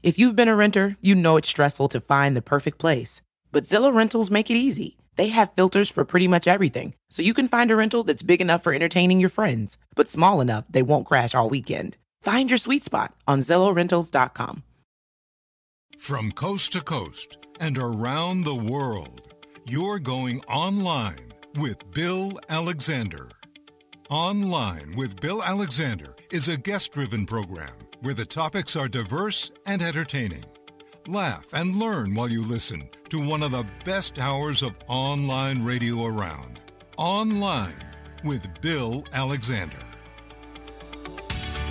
If you've been a renter, you know it's stressful to find the perfect place. But Zillow Rentals make it easy. They have filters for pretty much everything, so you can find a rental that's big enough for entertaining your friends, but small enough they won't crash all weekend. Find your sweet spot on ZillowRentals.com. From coast to coast and around the world, you're going online with Bill Alexander. Online with Bill Alexander is a guest driven program where the topics are diverse and entertaining. Laugh and learn while you listen to one of the best hours of online radio around. Online with Bill Alexander.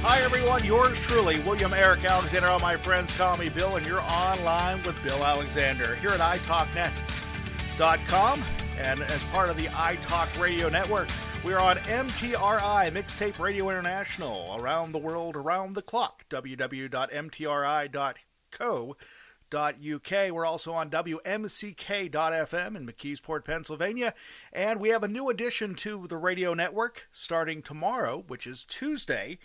Hi, everyone. Yours truly, William Eric Alexander. All my friends call me Bill, and you're online with Bill Alexander here at italknet.com. And as part of the iTalk Radio Network, we're on MTRI, Mixtape Radio International, around the world, around the clock. www.mtri.co.uk. We're also on WMCK.FM in McKeesport, Pennsylvania. And we have a new addition to the radio network starting tomorrow, which is Tuesday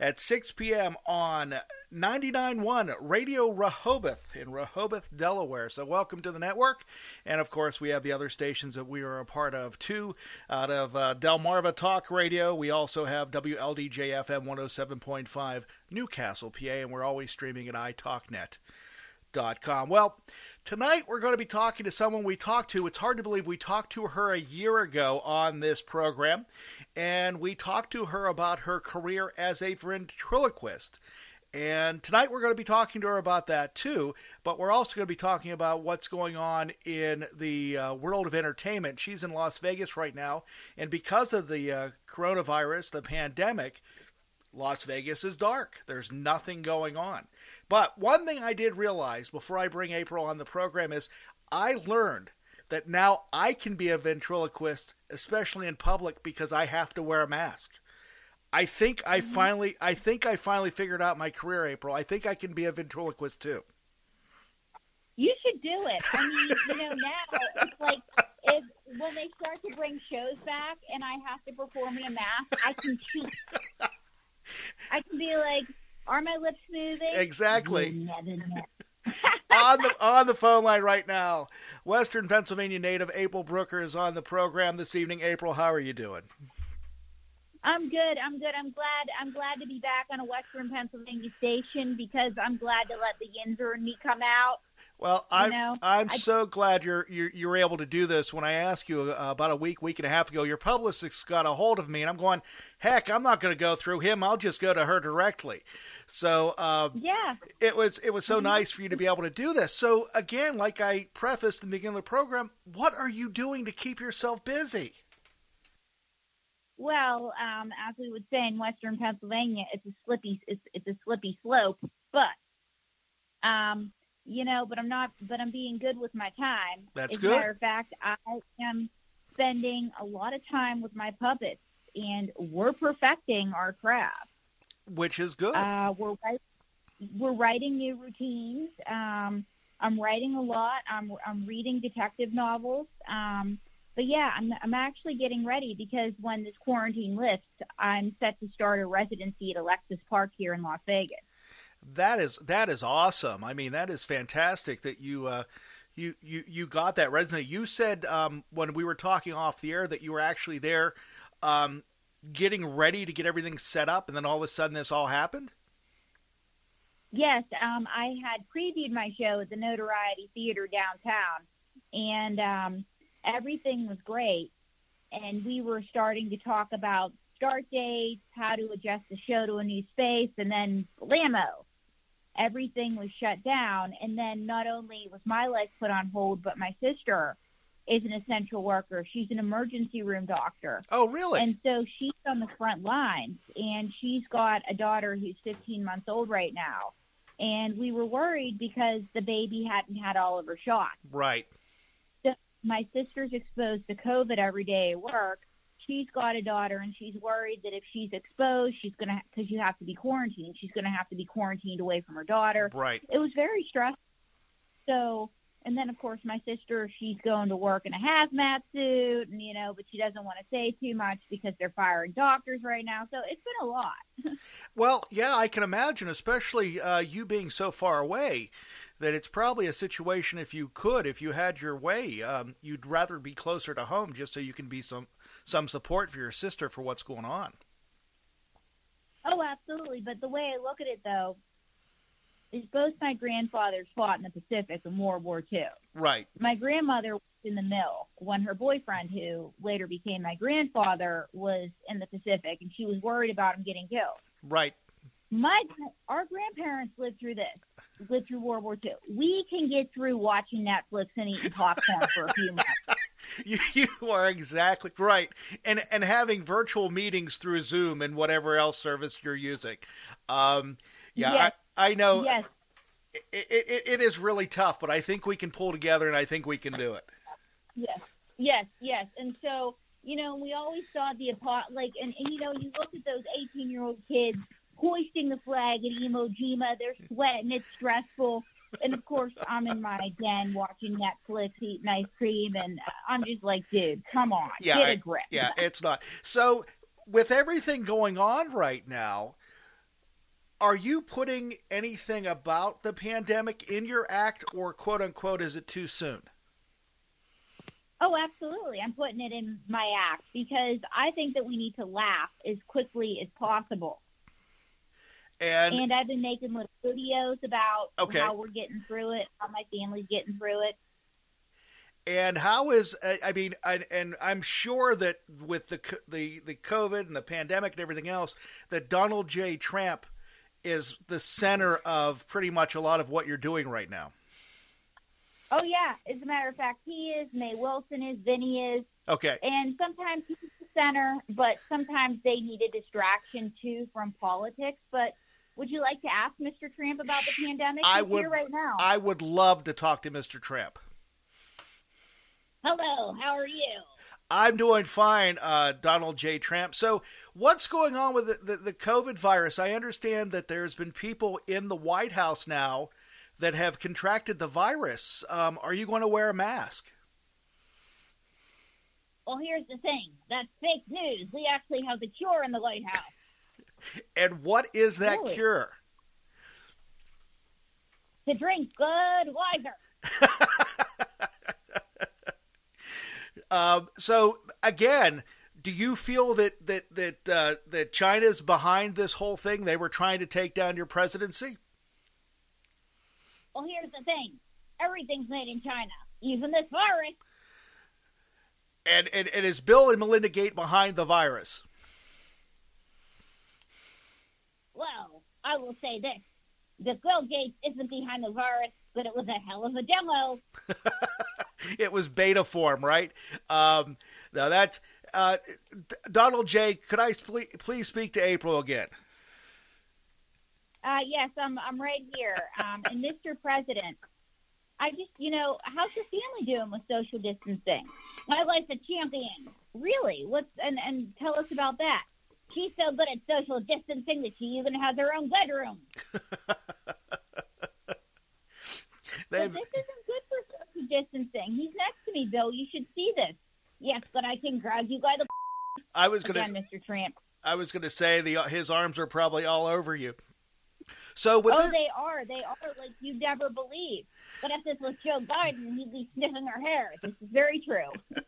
at 6 p.m. on 99.1 Radio Rehoboth in Rehoboth, Delaware. So, welcome to the network. And of course, we have the other stations that we are a part of too. Out of uh, Delmarva Talk Radio, we also have WLDJ FM 107.5 New Castle, PA, and we're always streaming at italknet.com. Well, Tonight, we're going to be talking to someone we talked to. It's hard to believe we talked to her a year ago on this program, and we talked to her about her career as a ventriloquist. And tonight, we're going to be talking to her about that too, but we're also going to be talking about what's going on in the uh, world of entertainment. She's in Las Vegas right now, and because of the uh, coronavirus, the pandemic, Las Vegas is dark. There's nothing going on. But one thing I did realize before I bring April on the program is I learned that now I can be a ventriloquist, especially in public, because I have to wear a mask. I think I Mm-hmm. finally, I think I finally figured out my career, April. I think I can be a ventriloquist too. You should do it. I mean, you know, now it's like if when they start to bring shows back and I have to perform in a mask, I can cheat. I can be like, "Are my lips moving?" Exactly. You on the on the phone line right now, Western Pennsylvania native April Brooker is on the program this evening. April, how are you doing? I'm good. I'm good. I'm glad. I'm glad to be back on a Western Pennsylvania station because I'm glad to let the Yinzer and me come out. Well, I'm know, I'm I- so glad you're, you're you're able to do this. When I asked you uh, about a week, week and a half ago, your publicist got a hold of me, and I'm going, heck, I'm not going to go through him. I'll just go to her directly. So uh, Yeah. it was it was so nice for you to be able to do this. So again, like I prefaced in the beginning of the program, what are you doing to keep yourself busy? Well, um, as we would say in Western Pennsylvania, it's a slippy it's it's a slippy slope. But um, you know, but I'm not but I'm being good with my time. That's As good. a matter of fact, I am spending a lot of time with my puppets and we're perfecting our craft. Which is good. Uh, we're write, we're writing new routines. Um, I'm writing a lot. I'm I'm reading detective novels. Um, but yeah, I'm I'm actually getting ready because when this quarantine lifts, I'm set to start a residency at Alexis Park here in Las Vegas. That is that is awesome. I mean, that is fantastic that you uh, you you you got that residency. You said um, when we were talking off the air that you were actually there, um, getting ready to get everything set up, and then all of a sudden this all happened. Yes, um, I had previewed my show at the Notoriety Theater downtown, and um, everything was great. And we were starting to talk about start dates, how to adjust the show to a new space, and then blammo, everything was shut down. And then not only was my life put on hold, but my sister is an essential worker. She's an emergency room doctor. Oh, really? And so she's on the front lines, and she's got a daughter who's 15 months old right now. and we were worried because the baby hadn't had all of her shots. Right. So my sister's exposed to COVID every day at work. She's got a daughter, and she's worried that if she's exposed, she's gonna because you have to be quarantined. She's gonna have to be quarantined away from her daughter. Right. It was very stressful. So, and then of course my sister, she's going to work in a hazmat suit, and you know, but she doesn't want to say too much because they're firing doctors right now. So it's been a lot. Well, yeah, I can imagine, especially uh, you being so far away, that it's probably a situation. If you could, if you had your way, um, you'd rather be closer to home, just so you can be some some support for your sister for what's going on. Oh, absolutely. But the way I look at it, though, is both my grandfathers fought in the Pacific in World War II. Right. My grandmother was in the mill when her boyfriend, who later became my grandfather, was in the Pacific, and she was worried about him getting killed. Right. My our grandparents lived through this, lived through World War II. We can get through watching Netflix and eating popcorn for a few months. You, you are exactly right, and and having virtual meetings through Zoom and whatever else service you're using. Um, yeah, Yes. I, I know Yes, it, it, it is really tough, but I think we can pull together, and I think we can do it. Yes, yes, yes. And so, you know, we always saw the apo- like, and, and you know, you look at those eighteen-year-old kids hoisting the flag at Iwo Jima. They're sweating. It's stressful. And of course, I'm in my den watching Netflix, eating ice cream, and I'm just like, dude, come on, Yeah, get I- a grip. Yeah, it's not. So, with everything going on right now, are you putting anything about the pandemic in your act, or quote unquote, is it too soon? Oh, absolutely. I'm putting it in my act because I think that we need to laugh as quickly as possible. And, And I've been making little videos about Okay. how we're getting through it, how my family's getting through it. and how is I I mean, and, and I'm sure that with the the the COVID and the pandemic and everything else, that Donald J. Trump is the center of pretty much a lot of what you're doing right now. Oh yeah, as a matter of fact, he is. May Wilson is. Vinny is. Okay. And sometimes he's the center, but sometimes they need a distraction too from politics. But would you like to ask Mr. Trump about the pandemic? I He's would. here right now. I would love to talk to Mr. Trump. Hello, how are you? I'm doing fine, uh, Donald J. Trump. So, what's going on with the, the, the COVID virus? I understand that there's been people in the White House now that have contracted the virus. Um, are you going to wear a mask? Well, here's the thing. That's fake news. We actually have the cure in the White House. And what is that Really? cure? To drink good wiser. Um, so, again, do you feel that that that uh, that China's behind this whole thing? They were trying to take down your presidency. Well, here's the thing. Everything's made in China, even this virus. And, and and is Bill and Melinda Gate behind the virus? Well, I will say this. The Bill Gates isn't behind the virus, but it was a hell of a demo. it was beta form, right? Um, now that's uh, D- Donald J. Could I please, please speak to April again? Uh, yes, I'm I'm right here. Um, and Mr. President, I just you know, how's your family doing with social distancing? My wife's a champion. Really? What's and and tell us about that. She's so good at social distancing that she even has her own bedroom. This isn't social distancing. He's next to me, Bill. You should see this. Yes, but I can grab you by the I was gonna Mr. Tramp. I was gonna say the his arms are probably all over you. So with Oh, this, they are. They are like you never believe. But if this was Joe Biden, he'd be sniffing her hair. This is very true.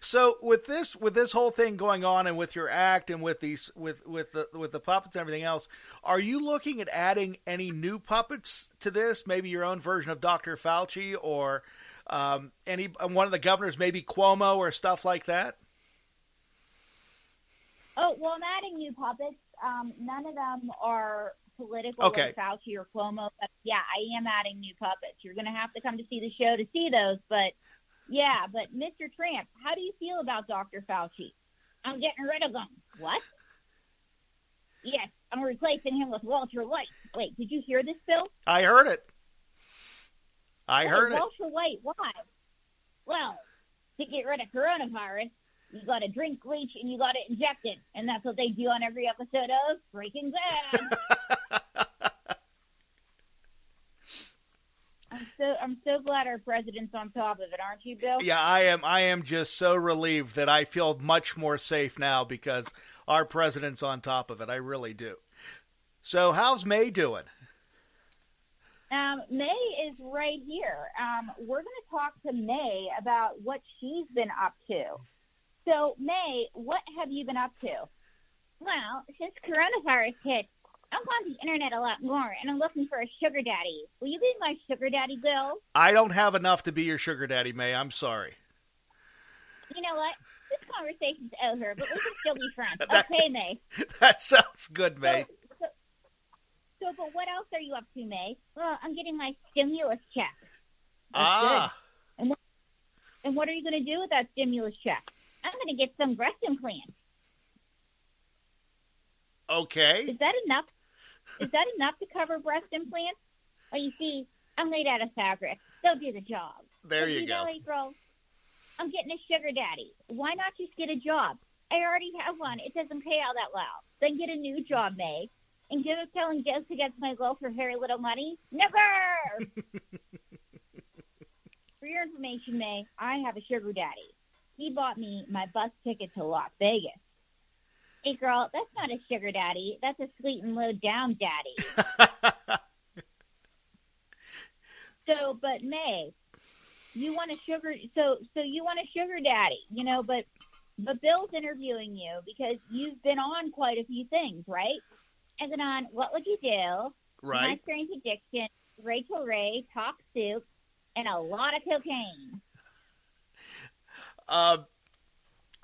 So with this with this whole thing going on and with your act and with these with with the with the puppets and everything else, are you looking at adding any new puppets to this? Maybe your own version of Dr. Fauci or um, any one of the governors, maybe Cuomo or stuff like that. Oh well, I'm adding new puppets. Um, none of them are political Okay. like Fauci or Cuomo. But yeah, I am adding new puppets. You're going to have to come to see the show to see those. But yeah, but Mr. Tramp, how do you feel about Dr. Fauci? I'm getting rid of him. What? Yes, I'm replacing him with Walter White. Wait, did you hear this, Bill? I heard it. I Wait, heard it. Walter White, why? Well, to get rid of coronavirus, you got to drink bleach and you got to inject it, and that's what they do on every episode of Breaking Bad. I'm so I'm so glad our president's on top of it, aren't you, Bill? Yeah, I am. I am just so relieved that I feel much more safe now because our president's on top of it. I really do. So, how's May doing? Um, May is right here. Um, we're going to talk to May about what she's been up to. So, May, what have you been up to? Well, since coronavirus hit, I'm on the internet a lot more, and I'm looking for a sugar daddy. Will you be my sugar daddy, Bill? I don't have enough to be your sugar daddy, May. I'm sorry. You know what? This conversation's over, but we can still be friends. That- Okay, May. That sounds good, May. So, so, so, but what else are you up to, May? Well, I'm getting my stimulus check. That's Ah, And what are you going to do with that stimulus check? I'm going to get some breast implants. okay. Is that enough? Is that enough to cover breast implants? Oh, you see, I'm made out of fabric. They'll do the job. There But you know, go. April, I'm getting a sugar daddy. Why not just get a job? I already have one. It doesn't pay all that well. Then get a new job, May. And give it telling jokes against my will for very little money? Never! for your information, May, I have a sugar daddy. He bought me my bus ticket to Las Vegas. Hey, girl, that's not a sugar daddy. That's a sweet and low down daddy. So, but May, you want a sugar? So, so you want a sugar daddy, you know? But, but Bill's interviewing you because you've been on quite a few things, right? And then on What Would You Do? Right. My. Strange Addiction, Rachael Ray, Talk Soup, and a lot of cocaine. Uh,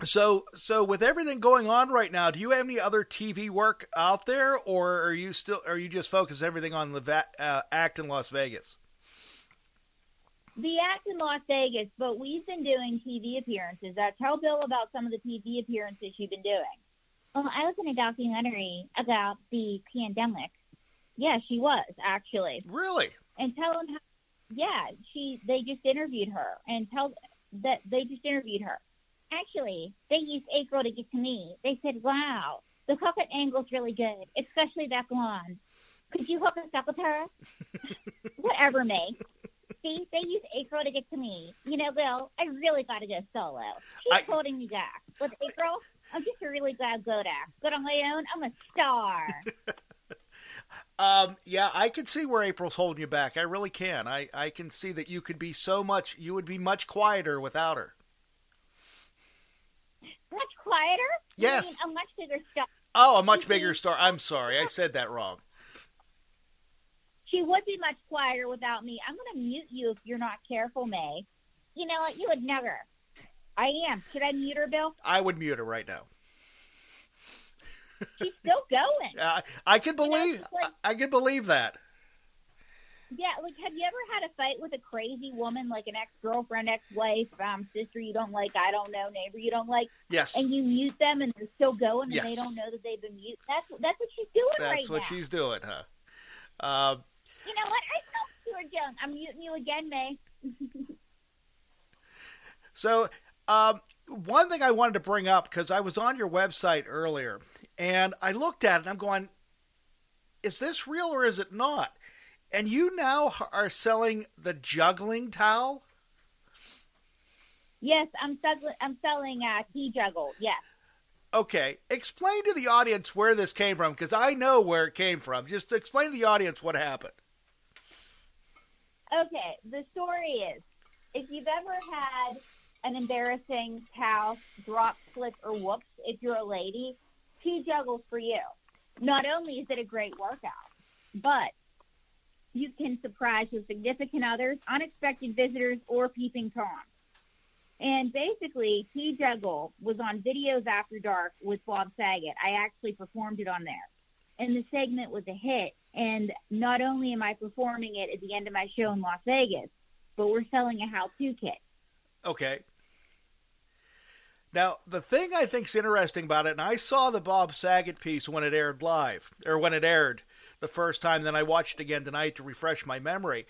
so, so with everything going on right now, do you have any other TV work out there, or are you still? Are you just focused everything on the va- uh, act in Las Vegas? The act in Las Vegas, but we've been doing TV appearances. Uh, tell Bill about some of the TV appearances you've been doing. Well, I was in a documentary about the pandemic. Yeah, she was actually. Really? and tell them how yeah she they just interviewed her and tell that they just interviewed her actually they used april to get to me they said wow the hookup angle's really good especially that blonde could you hook us up with her whatever may see they used april to get to me you know bill i really got to go solo she's I- holding me back with april i'm just a really glad good act but on my own i'm a star Um, yeah, I can see where April's holding you back. I really can. I, I can see that you could be so much. You would be much quieter without her. Much quieter Yes. a much bigger star Oh, a much bigger star. I'm sorry, I said that wrong. She would be much quieter without me. I'm going to mute you if you're not careful, May. You know what? You would never. I am. Should I mute her, Bill? I would mute her right now. She's still going. Uh, I can You know, believe. like- I can believe that. Yeah, like, have you ever had a fight with a crazy woman, like an ex-girlfriend, ex-wife, um, sister you don't like, I don't know, neighbor you don't like, Yes, and you mute them and they're still going and Yes. they don't know that they've been mute? That's that's what she's doing that's right what now. she's doing, huh? Uh, You know what? I thought you were young. I'm muting you again, May. So, um, one thing I wanted to bring up because I was on your website earlier and I looked at it and I'm going, is this real or is it not? And you now are selling the juggling towel? Yes, I'm selling. I'm selling uh, tea juggle. Yes. Okay, explain to the audience where this came from because I know where it came from. Just explain to the audience what happened. Okay, the story is if you've ever had an embarrassing towel, drop, slip, or whoops, if you're a lady, tea juggles for you. Not only is it a great workout, but you can surprise your significant others, unexpected visitors, or peeping Tom. And basically, Tea Juggle was on Videos After Dark with Bob Saget. I actually performed it on there. And the segment was a hit. And not only am I performing it at the end of my show in Las Vegas, but we're selling a how to kit. Okay. Now, the thing I think's interesting about it, and I saw the Bob Saget piece when it aired live, or when it aired the first time, then I watched it again tonight to refresh my memory.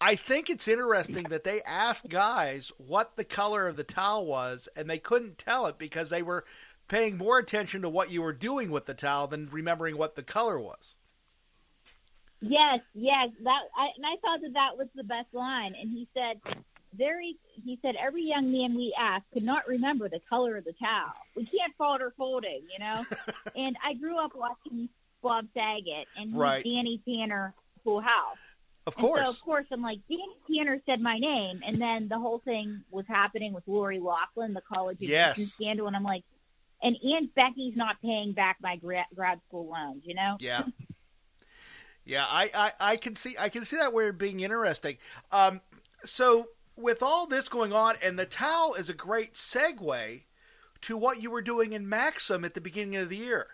I think it's interesting that they asked guys what the color of the towel was, and they couldn't tell it because they were paying more attention to what you were doing with the towel than remembering what the color was. Yes, yes, that I, and I thought that that was the best line. And he said, very, he said, every young man we asked could not remember the color of the towel. We can't fault her folding, you know. and I grew up watching Bob Saget and Right. Danny Tanner, Full House. Of course. so of course I'm like, Danny Tanner said my name, and then the whole thing was happening with Lori Laughlin, the college Yes. admission scandal, and I'm like, and Aunt Becky's not paying back my gra- grad school loans, you know? Yeah. Yeah, I, I, I can see I can see that word being interesting. Um, so with all this going on, and the towel is a great segue to what you were doing in Maxim at the beginning of the year,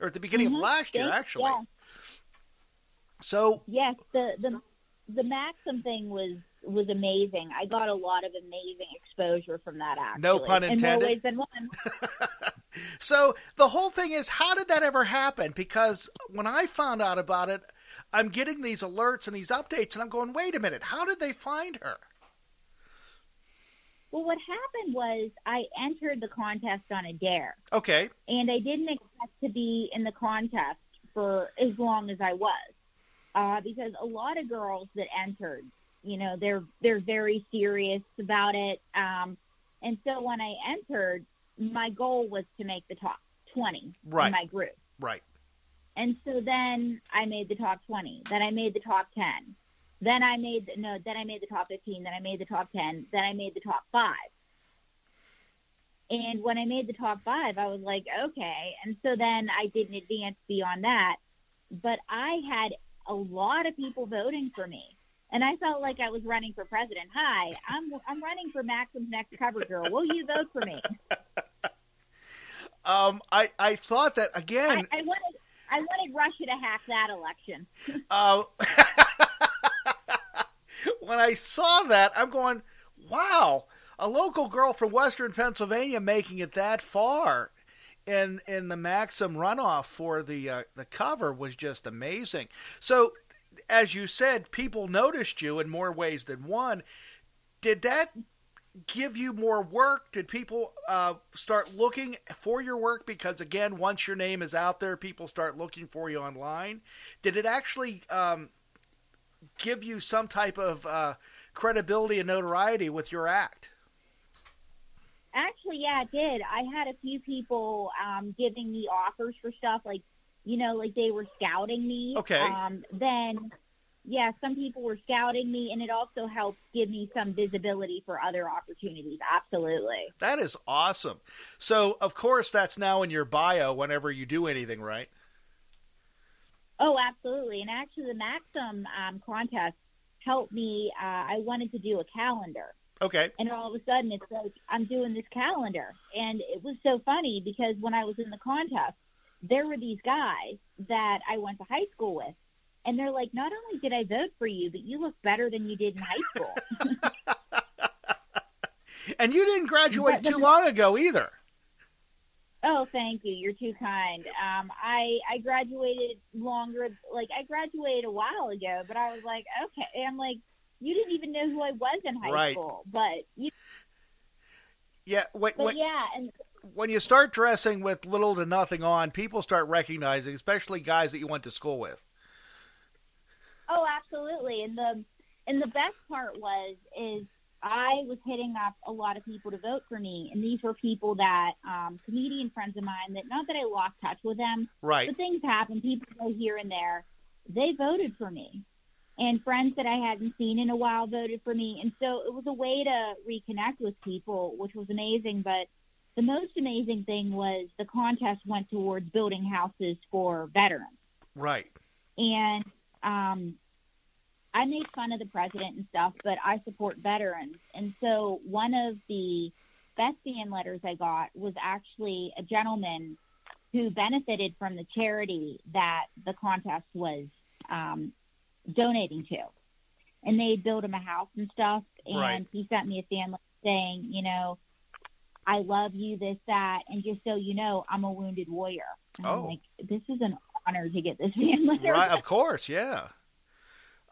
or at the beginning of Mhm. last year, Yes, actually. yeah. So Yes, the the the Maxim thing was was amazing. I got a lot of amazing exposure from that. Actually, No pun In intended. more ways than one. So the whole thing is, how did that ever happen? Because when I found out about it, I'm getting these alerts and these updates, and I'm going, wait a minute, how did they find her? Well, what happened was I entered the contest on a dare, Okay, and I didn't expect to be in the contest for as long as I was, uh, because a lot of girls that entered, you know, they're they're very serious about it. Um, and so when I entered, my goal was to make the top twenty Right. in my group. right, And so then I made the top 20. Then I made the top 10. Then I made no. Then I made the top 15. Then I made the top 10. Then I made the top five. And when I made the top five, I was like, okay. And so then I didn't advance beyond that. But I had a lot of people voting for me. And I felt like I was running for president. Hi, I'm I'm running for Maxim's next cover girl. Will you vote for me? um, I I thought that I, again. I wanted I wanted Russia to hack that election. Uh, when I saw that, I'm going, wow, a local girl from Western Pennsylvania making it that far in in the Maxim runoff for the uh, the cover was just amazing. So, as you said, people noticed you in more ways than one. Did that give you more work? Did people uh, start looking for your work? Because again, once your name is out there, people start looking for you online. Did it actually um, give you some type of uh, credibility and notoriety with your act? Actually, yeah, it did. I had a few people um, giving me offers for stuff, like you know, like they were scouting me. Okay. Um, then, yeah, some people were scouting me, and it also helped give me some visibility for other opportunities. Absolutely. That is awesome. So, of course, that's now in your bio whenever you do anything, right? Oh, absolutely. And actually, the Maxim um, contest helped me. Uh, I wanted to do a calendar. Okay. and all of a sudden it's like I'm doing this calendar. And it was so funny because when I was in the contest, there were these guys that I went to high school with. And they're like, not only did I vote for you, but you look better than you did in high school. And you didn't graduate too long ago either. Oh, thank you. You're too kind. Um, I I graduated longer, like I graduated a while ago, but I was like, okay. I'm like, you didn't even know who I was in high Right. school, but you, Yeah. When, but when, yeah, and when you start dressing with little to nothing on, people start recognizing, especially guys that you went to school with. Oh, absolutely. And the and the best part was is I was hitting up a lot of people to vote for me, and these were people that um, comedian friends of mine that not that I lost touch with them, Right. but things happen. People go here and there. They voted for me, and friends that I hadn't seen in a while voted for me, and so it was a way to reconnect with people, which was amazing. But the most amazing thing was the contest went towards building houses for veterans Right. and um, I made fun of the president and stuff, but I support veterans. And so one of the best fan letters I got was actually a gentleman who benefited from the charity that the contest was um, donating to. And they built him a house and stuff. And Right. he sent me a fan letter saying, you know, I love you, this, that, and just so you know, I'm a wounded warrior. And I'm Oh. like, this is an honor to get this fan letter. Right, of course, yeah.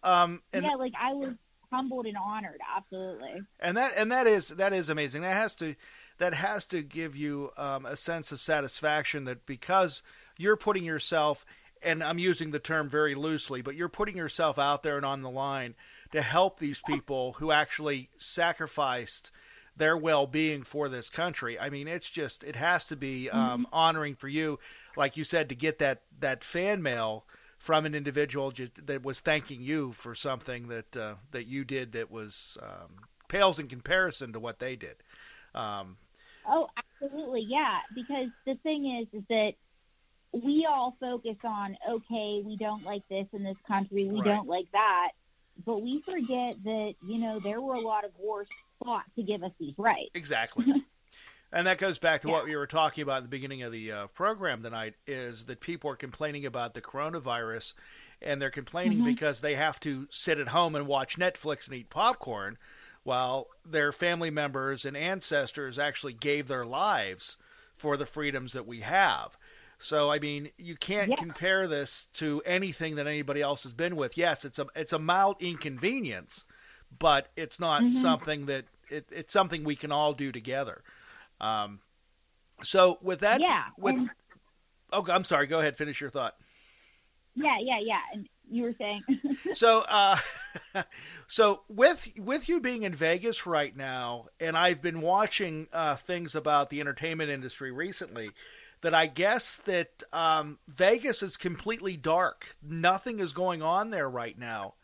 Um, and yeah, like I was humbled and honored, absolutely. and that and that is that is amazing. That has to that has to give you um, a sense of satisfaction that because you're putting yourself and I'm using the term very loosely, but you're putting yourself out there and on the line to help these people who actually sacrificed their well-being for this country. I mean, it's just it has to be um, honoring for you, like you said, to get that that fan mail from an individual that was thanking you for something that uh, that you did that was um, pales in comparison to what they did. Um, Oh, absolutely, yeah. Because the thing is, is that we all focus on okay, we don't like this in this country, we Right. don't like that, but we forget that you know there were a lot of wars fought to give us these rights. Exactly. and that goes back to what we were talking about at the beginning of the uh, program tonight is that people are complaining about the coronavirus and they're complaining because they have to sit at home and watch Netflix and eat popcorn while their family members and ancestors actually gave their lives for the freedoms that we have. So I mean, you can't Yeah. compare this to anything that anybody else has been with. Yes, it's a it's a mild inconvenience, but it's not Mm-hmm. something that it, it's something we can all do together. Um, so with that, yeah, with and, oh, I'm sorry. Go ahead, finish your thought. yeah, yeah, yeah. And you were saying, So, uh, so with with you being in Vegas right now, and I've been watching uh, things about the entertainment industry recently, that I guess that um, Vegas is completely dark. Nothing is going on there right now.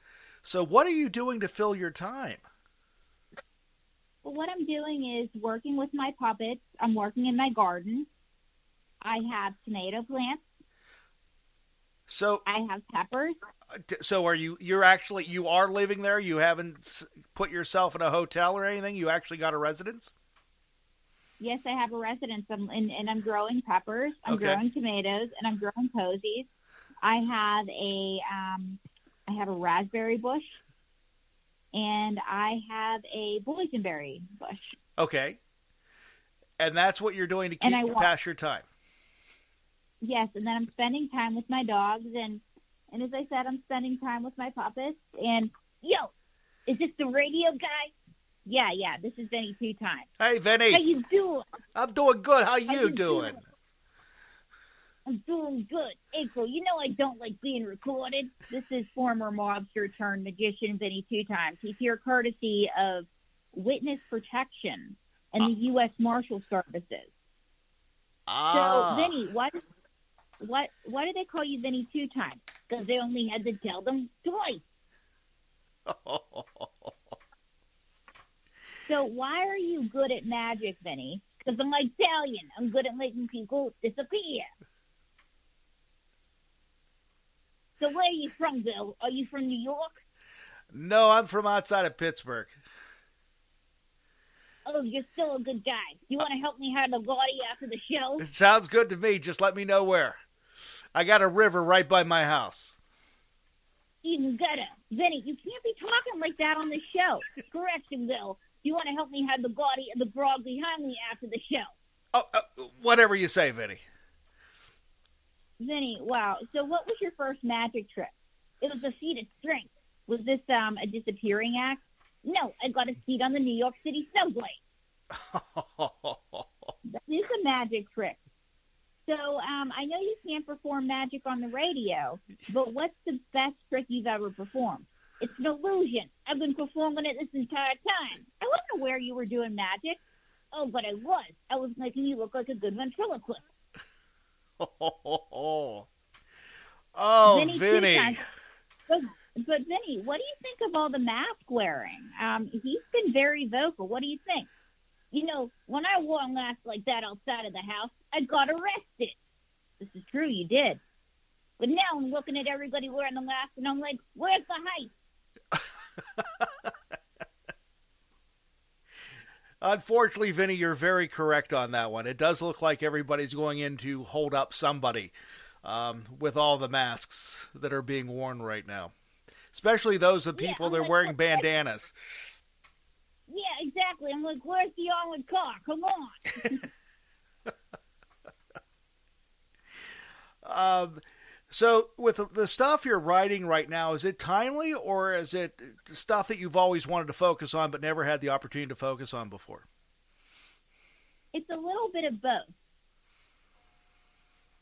So, what are you doing to fill your time? Well, what I'm doing is working with my puppets. I'm working in my garden. I have tomato plants. So, I have peppers. so are you? You're actually you are living there. You haven't put yourself in a hotel or anything. You actually got a residence. Yes, I have a residence, I'm, and, and I'm growing peppers. I'm Okay. growing tomatoes, and I'm growing posies. I have a um, I have a raspberry bush, and I have a boysenberry bush. Okay. And that's what you're doing to keep wa- pass your time. Yes, and then I'm spending time with my dogs, and and as I said, I'm spending time with my puppets. And yo, is this the radio guy? Yeah, yeah, this is Vinny two times. Hey, How Vinny, you doing? I'm doing good. How How you you doing? doing? I'm doing good. April, you know I don't like being recorded. This is former mobster turned magician Vinny two times. He's here courtesy of witness protection and the U.S. Marshal Services. Ah, So, Vinny, what, what, why do they call you Vinny two times? Because they only had to tell them twice. So, why are you good at magic, Vinny? Because I'm Italian. I'm good at making people disappear. So, where are you from, Bill? Are you from New York? no, I'm from outside of Pittsburgh. Oh, you're still a good guy. You want to help me have a body after the show? It sounds good to me. Just let me know where. I got a river right by my house. Even better. Vinny, you can't be talking like that on the show. Correction, Bill. You want to help me have the of the grog behind me after the show? Oh, uh, whatever you say, Vinny. Vinny, wow. So, what was your first magic trick? It was a feat of strength. Was this um, a disappearing act? No, I got a seat on the New York City subway. That is a magic trick. So, um, I know you can't perform magic on the radio, but what's the best trick you've ever performed? It's an illusion. I've been performing it this entire time. I wasn't aware you were doing magic. Oh, but I was. I was making you look like a good ventriloquist. oh, Vinny, Vinny. But, but Vinny, what do you think of all the mask wearing? Um, he's been very vocal. What do you think? You know, when I wore a mask like that outside of the house, I got arrested. This is true, you did. But now I'm looking at everybody wearing the mask, and I'm like, where's the hype? Unfortunately, Vinny, you're very correct on that one. It does look like everybody's going in to hold up somebody um, with all the masks that are being worn right now, especially those of Yeah, people I'm that are like, wearing bandanas. Yeah, exactly. exactly. I'm like, where's the onward car? Come on. um, so with the, stuff you're writing right now, is it timely or is it stuff that you've always wanted to focus on but never had the opportunity to focus on before? It's a little bit of both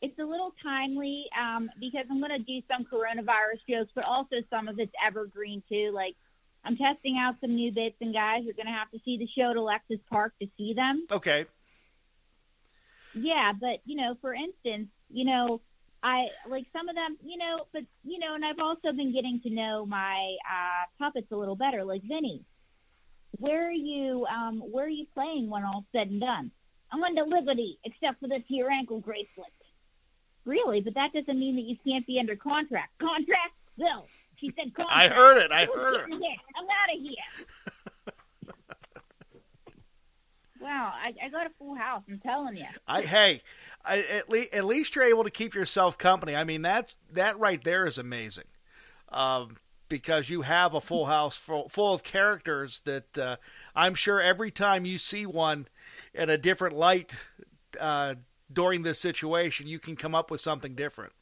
it's a little timely um, because I'm going to do some coronavirus jokes, but also some of it's evergreen too. Like I'm testing out some new bits, and guys, you're going to have to see the show at Alexis Park to see them. Okay. Yeah, but you know, for instance, you know, I like some of them, you know, but you know, and I've also been getting to know my uh, puppets a little better, like Vinny. Where are you? Um, where are you playing when all's said and done? I'm under Liberty, except for this here ankle bracelet. Really, but that doesn't mean that you can't be under contract. Contract? Bill. She said contract. I heard it. I heard it. I'm out of here. wow, I, I got a full house. I'm telling you. I hey, At least at least you're able to keep yourself company. I mean that that right there is amazing, um, because you have a full house full, full of characters that uh, I'm sure every time you see one in a different light. Uh, during this situation, you can come up with something different.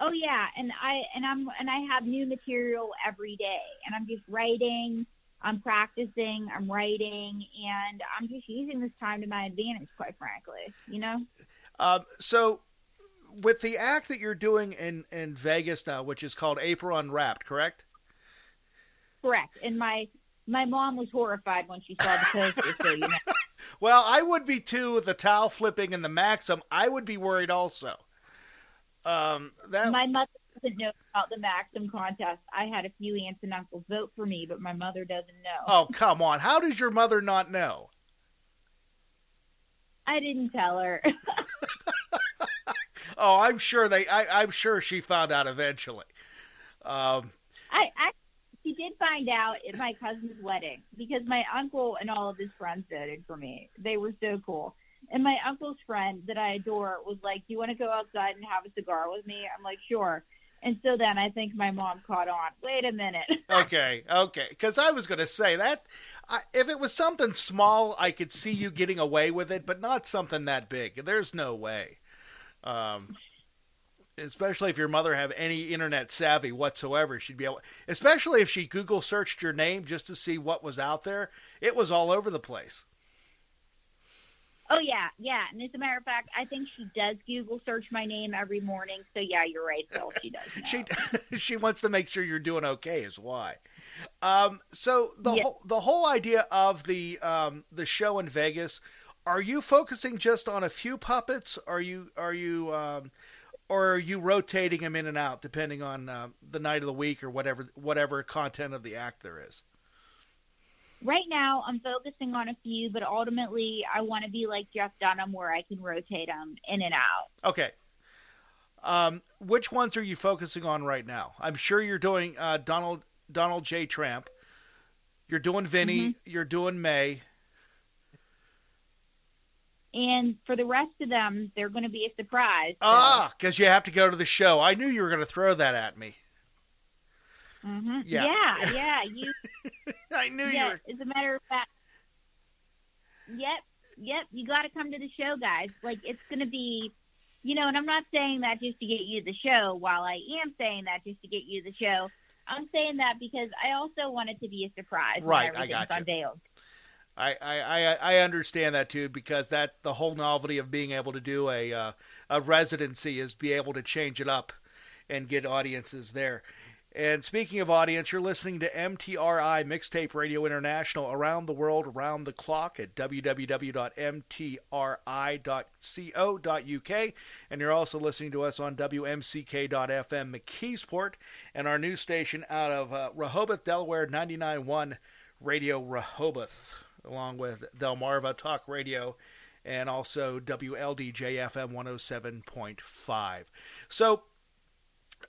Oh yeah, and I and I'm and I have new material every day, and I'm just writing. I'm practicing. I'm writing, and I'm just using this time to my advantage. Quite frankly, you know. Um, so, with the act that you're doing in in Vegas now, which is called April Unwrapped, correct? Correct. And my my mom was horrified when she saw the poster. so you know. Well, I would be too with the towel flipping and the Maxim. I would be worried also. Um, that my mother doesn't know about the Maxim contest. I had a few aunts and uncles vote for me, but my mother doesn't know. Oh come on! How does your mother not know? I didn't tell her. oh, I'm sure they. I, am sure she found out eventually. Um, I, I she did find out at my cousin's wedding because my uncle and all of his friends voted for me. They were so cool. And my uncle's friend that I adore was like, "Do you want to go outside and have a cigar with me?" I'm like, "Sure." And so then I think my mom caught on. Wait a minute. okay, okay. Because I was going to say that I, if it was something small, I could see you getting away with it, but not something that big. There's no way. Um, especially if your mother have any internet savvy whatsoever she'd be able especially if she google searched your name just to see what was out there it was all over the place oh yeah yeah and as a matter of fact i think she does google search my name every morning so yeah you're right Bill. she does she she wants to make sure you're doing okay is why um, so the yeah. whole the whole idea of the um, the show in vegas are you focusing just on a few puppets are you are you um, or are you rotating them in and out depending on uh, the night of the week or whatever whatever content of the act there is? Right now, I'm focusing on a few, but ultimately, I want to be like Jeff Dunham, where I can rotate them in and out. Okay. Um, which ones are you focusing on right now? I'm sure you're doing uh, Donald Donald J. Tramp. You're doing Vinny. Mm-hmm. You're doing May. And for the rest of them, they're going to be a surprise. So. Ah, because you have to go to the show. I knew you were going to throw that at me. Mm-hmm. Yeah. yeah, yeah. You. I knew yeah, you were. As a matter of fact, yep, yep. You got to come to the show, guys. Like it's going to be, you know. And I'm not saying that just to get you the show. While I am saying that just to get you the show, I'm saying that because I also want it to be a surprise. Right, I got you. Unveiled. I, I, I understand that too because that the whole novelty of being able to do a uh, a residency is be able to change it up and get audiences there. And speaking of audience, you're listening to MTRI Mixtape Radio International around the world, around the clock at www.mtri.co.uk. And you're also listening to us on WMCK.FM McKeesport and our new station out of uh, Rehoboth, Delaware, 99.1 Radio Rehoboth along with Delmarva Talk Radio and also WLDJFM 107.5. So,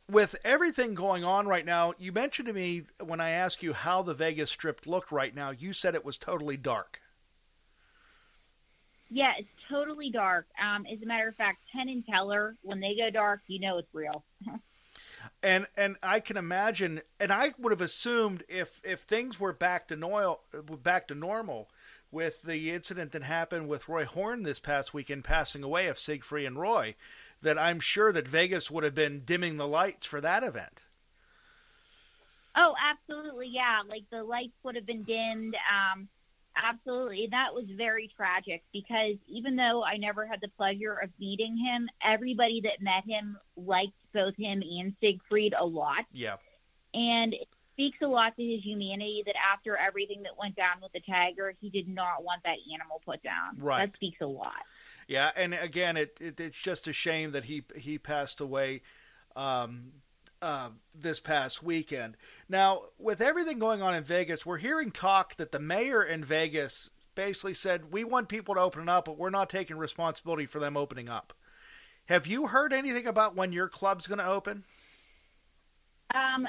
with everything going on right now, you mentioned to me when I asked you how the Vegas Strip looked right now, you said it was totally dark. Yeah, it's totally dark. Um, as a matter of fact, Penn and Teller, when they go dark, you know it's real. And and I can imagine, and I would have assumed if if things were back to normal, back to normal, with the incident that happened with Roy Horn this past weekend passing away of Siegfried and Roy, that I'm sure that Vegas would have been dimming the lights for that event. Oh, absolutely, yeah. Like the lights would have been dimmed. Um, absolutely, that was very tragic because even though I never had the pleasure of meeting him, everybody that met him liked both him and Siegfried a lot. Yeah, and it speaks a lot to his humanity that after everything that went down with the tiger, he did not want that animal put down. Right, that speaks a lot. Yeah, and again, it, it it's just a shame that he he passed away. Um, uh, this past weekend. Now, with everything going on in Vegas, we're hearing talk that the mayor in Vegas basically said, We want people to open up, but we're not taking responsibility for them opening up. Have you heard anything about when your club's going to open? Um,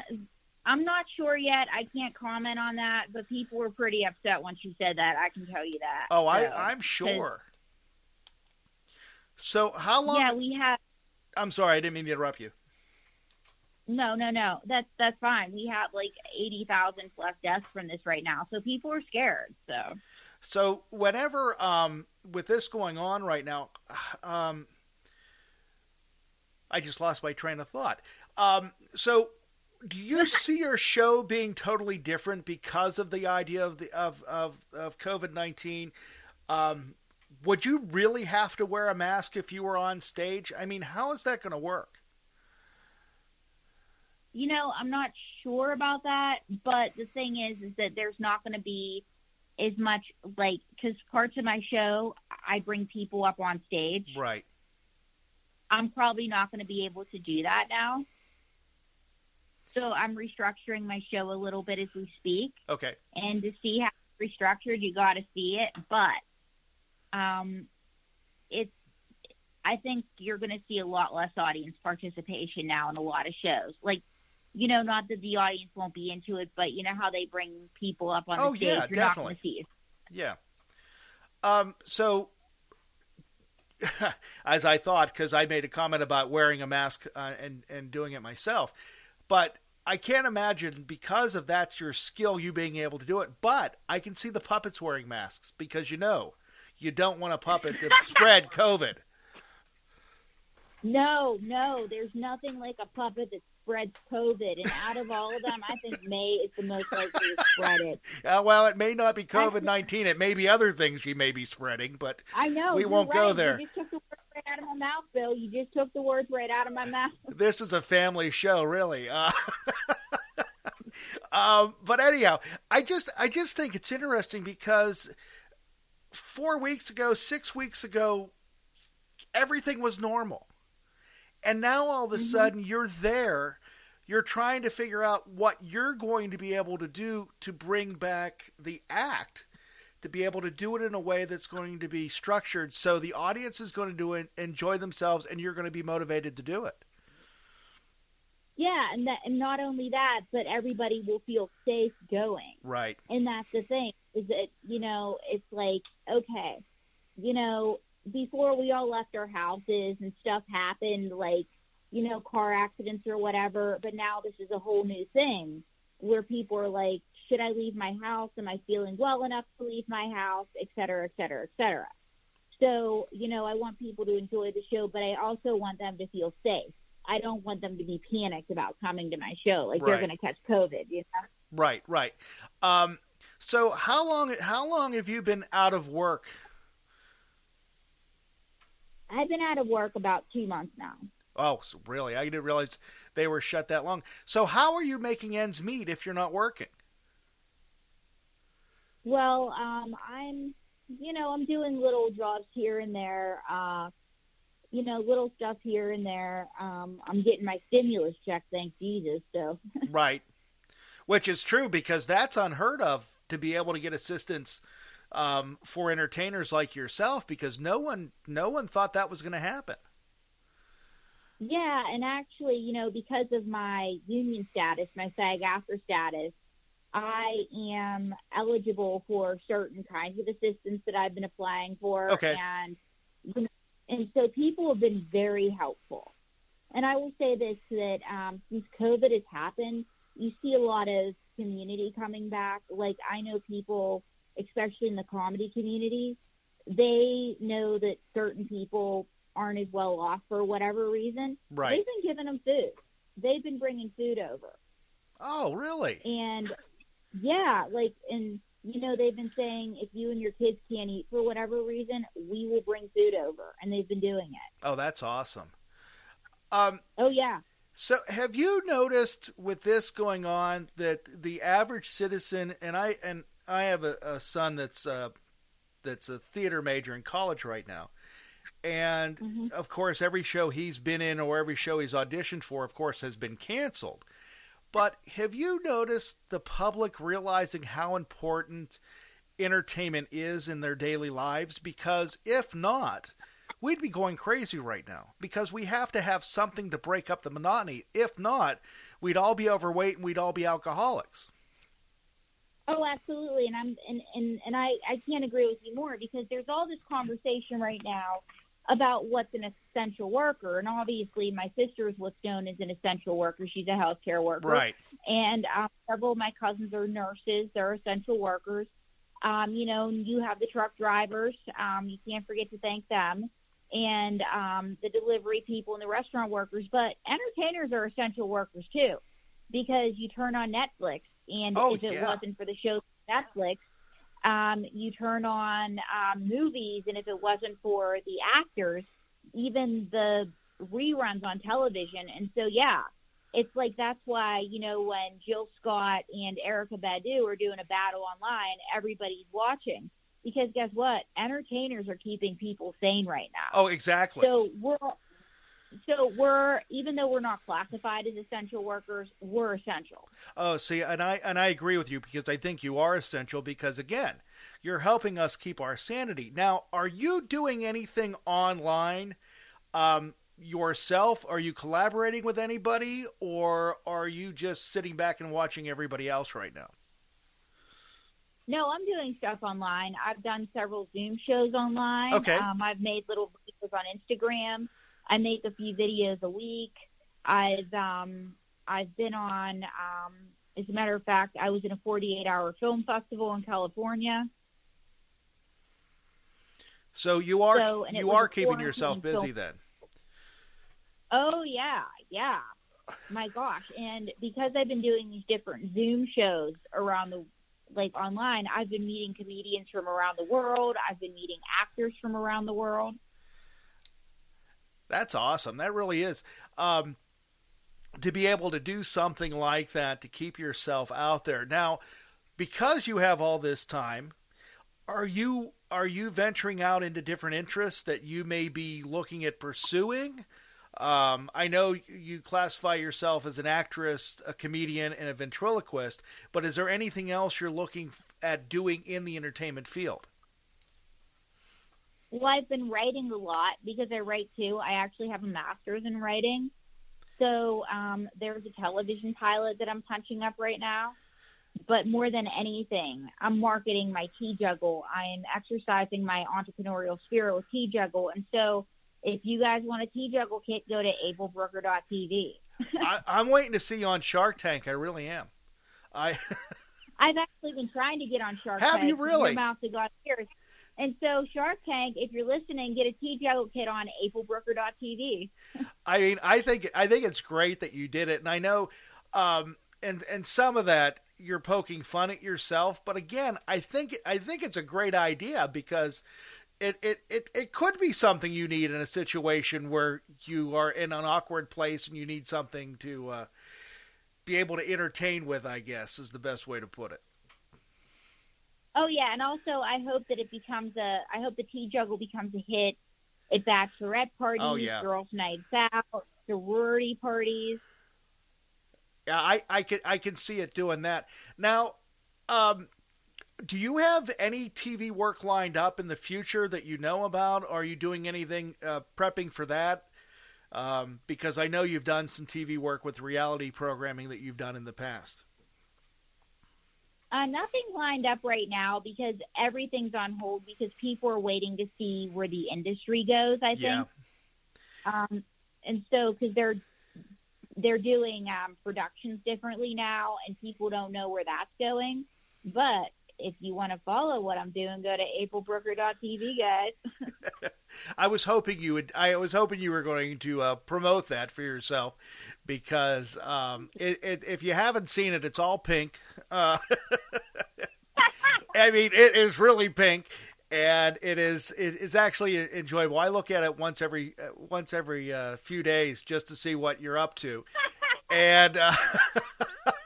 I'm not sure yet. I can't comment on that, but people were pretty upset once you said that. I can tell you that. Oh, so, I, I'm sure. So, how long? Yeah, we have. I'm sorry, I didn't mean to interrupt you. No, no, no. That's that's fine. We have like eighty thousand plus deaths from this right now, so people are scared. So, so whenever um, with this going on right now, um, I just lost my train of thought. Um, so, do you see your show being totally different because of the idea of the of of, of COVID nineteen? Um, would you really have to wear a mask if you were on stage? I mean, how is that going to work? You know, I'm not sure about that, but the thing is, is that there's not going to be as much like because parts of my show I bring people up on stage. Right. I'm probably not going to be able to do that now. So I'm restructuring my show a little bit as we speak. Okay. And to see how restructured, you got to see it. But um, it's I think you're going to see a lot less audience participation now in a lot of shows. Like you know, not that the audience won't be into it, but you know how they bring people up on oh, the stage. Yeah, You're definitely. not see it. Yeah. Um, so, as I thought, because I made a comment about wearing a mask uh, and and doing it myself, but I can't imagine because of that's your skill, you being able to do it. But I can see the puppets wearing masks because you know you don't want a puppet to spread COVID. No, no, there's nothing like a puppet that spreads COVID, and out of all of them, I think May is the most likely to spread it. Uh, well, it may not be COVID nineteen; it may be other things she may be spreading, but I know we won't right. go there. You just took the words right out of my mouth, Bill. You just took the words right out of my mouth. This is a family show, really. Uh, um, but anyhow, I just I just think it's interesting because four weeks ago, six weeks ago, everything was normal and now all of a mm-hmm. sudden you're there. You're trying to figure out what you're going to be able to do to bring back the act, to be able to do it in a way that's going to be structured so the audience is going to do it, enjoy themselves, and you're going to be motivated to do it. Yeah, and that, and not only that, but everybody will feel safe going. Right. And that's the thing is that you know it's like okay, you know before we all left our houses and stuff happened, like, you know, car accidents or whatever. But now this is a whole new thing where people are like, should I leave my house? Am I feeling well enough to leave my house? Et cetera, et cetera, et cetera. So, you know, I want people to enjoy the show, but I also want them to feel safe. I don't want them to be panicked about coming to my show, like right. they're going to catch COVID. You know? Right, right. Um, so, how long? How long have you been out of work I've been out of work about two months now. Oh, so really? I didn't realize they were shut that long. So how are you making ends meet if you're not working? Well, um, I'm, you know, I'm doing little jobs here and there. Uh, you know, little stuff here and there. Um, I'm getting my stimulus check, thank Jesus. So. right, which is true because that's unheard of to be able to get assistance um, for entertainers like yourself because no one no one thought that was going to happen. Yeah, and actually, you know, because of my union status, my SAG-AFTRA status, I am eligible for certain kinds of assistance that I've been applying for. Okay. And and so people have been very helpful. And I will say this that um, since COVID has happened, you see a lot of community coming back. Like I know people, especially in the comedy community, they know that certain people aren't as well off for whatever reason. Right. They've been giving them food. They've been bringing food over. Oh, really? And yeah, like, and you know, they've been saying if you and your kids can't eat for whatever reason, we will bring food over, and they've been doing it. Oh, that's awesome. Um, oh yeah. So, have you noticed with this going on that the average citizen, and I and I have a, a son that's uh, that's a theater major in college right now, and mm-hmm. of course, every show he's been in or every show he's auditioned for, of course, has been canceled. But have you noticed the public realizing how important entertainment is in their daily lives? Because if not, we'd be going crazy right now because we have to have something to break up the monotony. If not, we'd all be overweight and we'd all be alcoholics. Oh, absolutely, and I'm and and, and I I can't agree with you more because there's all this conversation right now about what's an essential worker. And obviously, my sister is what's known as an essential worker. She's a healthcare worker. Right. And um, several of my cousins are nurses. They're essential workers. Um, you know, you have the truck drivers. Um, you can't forget to thank them. And um, the delivery people and the restaurant workers. But entertainers are essential workers too, because you turn on Netflix, and oh, if it yeah. wasn't for the show Netflix, um, you turn on um, movies, and if it wasn't for the actors, even the reruns on television. And so, yeah, it's like that's why you know when Jill Scott and Erykah Badu are doing a battle online, everybody's watching because guess what? Entertainers are keeping people sane right now. Oh, exactly. So we're so we're even though we're not classified as essential workers, we're essential. Oh, see, and I and I agree with you because I think you are essential because again, you're helping us keep our sanity. Now, are you doing anything online um, yourself? Are you collaborating with anybody, or are you just sitting back and watching everybody else right now? No, I'm doing stuff online. I've done several Zoom shows online. Okay. Um, I've made little videos on Instagram. I make a few videos a week. I've um, I've been on. Um, as a matter of fact, I was in a 48 hour film festival in California. So you are so, you are keeping yourself busy film. then. Oh yeah, yeah. My gosh, and because I've been doing these different Zoom shows around the like online, I've been meeting comedians from around the world. I've been meeting actors from around the world. That's awesome. That really is. Um, to be able to do something like that to keep yourself out there. Now, because you have all this time, are you are you venturing out into different interests that you may be looking at pursuing? Um, I know you classify yourself as an actress, a comedian, and a ventriloquist, but is there anything else you're looking at doing in the entertainment field? Well, I've been writing a lot because I write too. I actually have a master's in writing. So um, there's a television pilot that I'm punching up right now. But more than anything, I'm marketing my tea juggle. I am exercising my entrepreneurial spirit with tea juggle. And so if you guys want a tea juggle kit, go to aprilbrucker.tv. I, I'm waiting to see you on Shark Tank. I really am. I I've actually been trying to get on Shark Have Tank. Have you really? Your mouth to God's ears. And so Shark Tank, if you're listening, get a juggle kit on aprilbrucker.tv. I mean, I think I think it's great that you did it, and I know, um, and and some of that you're poking fun at yourself, but again, I think I think it's a great idea because it, it, it, it could be something you need in a situation where you are in an awkward place and you need something to uh, be able to entertain with, I guess, is the best way to put it. Oh yeah, and also I hope that it becomes a. I hope the tea juggle becomes a hit at bachelorette parties, Oh, yeah. girls' nights out, sorority parties. Yeah, I, I can I can see it doing that. Now, um, do you have any TV work lined up in the future that you know about? Are you doing anything uh, prepping for that? Um, because I know you've done some TV work with reality programming that you've done in the past. Uh, nothing lined up right now because everything's on hold because people are waiting to see where the industry goes. I think. Yeah. Um, and so because they're they're doing um, productions differently now, and people don't know where that's going. But if you want to follow what I'm doing, go to aprilbrucker.tv, guys. I was hoping you would. I was hoping you were going to uh, promote that for yourself because um, it, it, if you haven't seen it, it's all pink. Uh, I mean, it is really pink, and it is it is actually enjoyable. I look at it once every uh, once every uh, few days just to see what you're up to, and uh,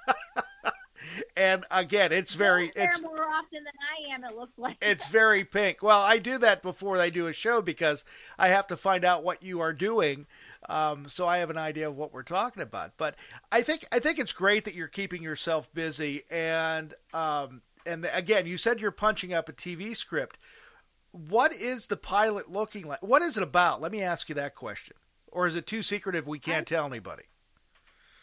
and again, it's very it's more often than I am. It looks like it's very pink. Well, I do that before I do a show because I have to find out what you are doing. Um, so I have an idea of what we're talking about. But I think I think it's great that you're keeping yourself busy and um, and again, you said you're punching up a TV script. What is the pilot looking like? What is it about? Let me ask you that question. Or is it too secretive we can't I, tell anybody?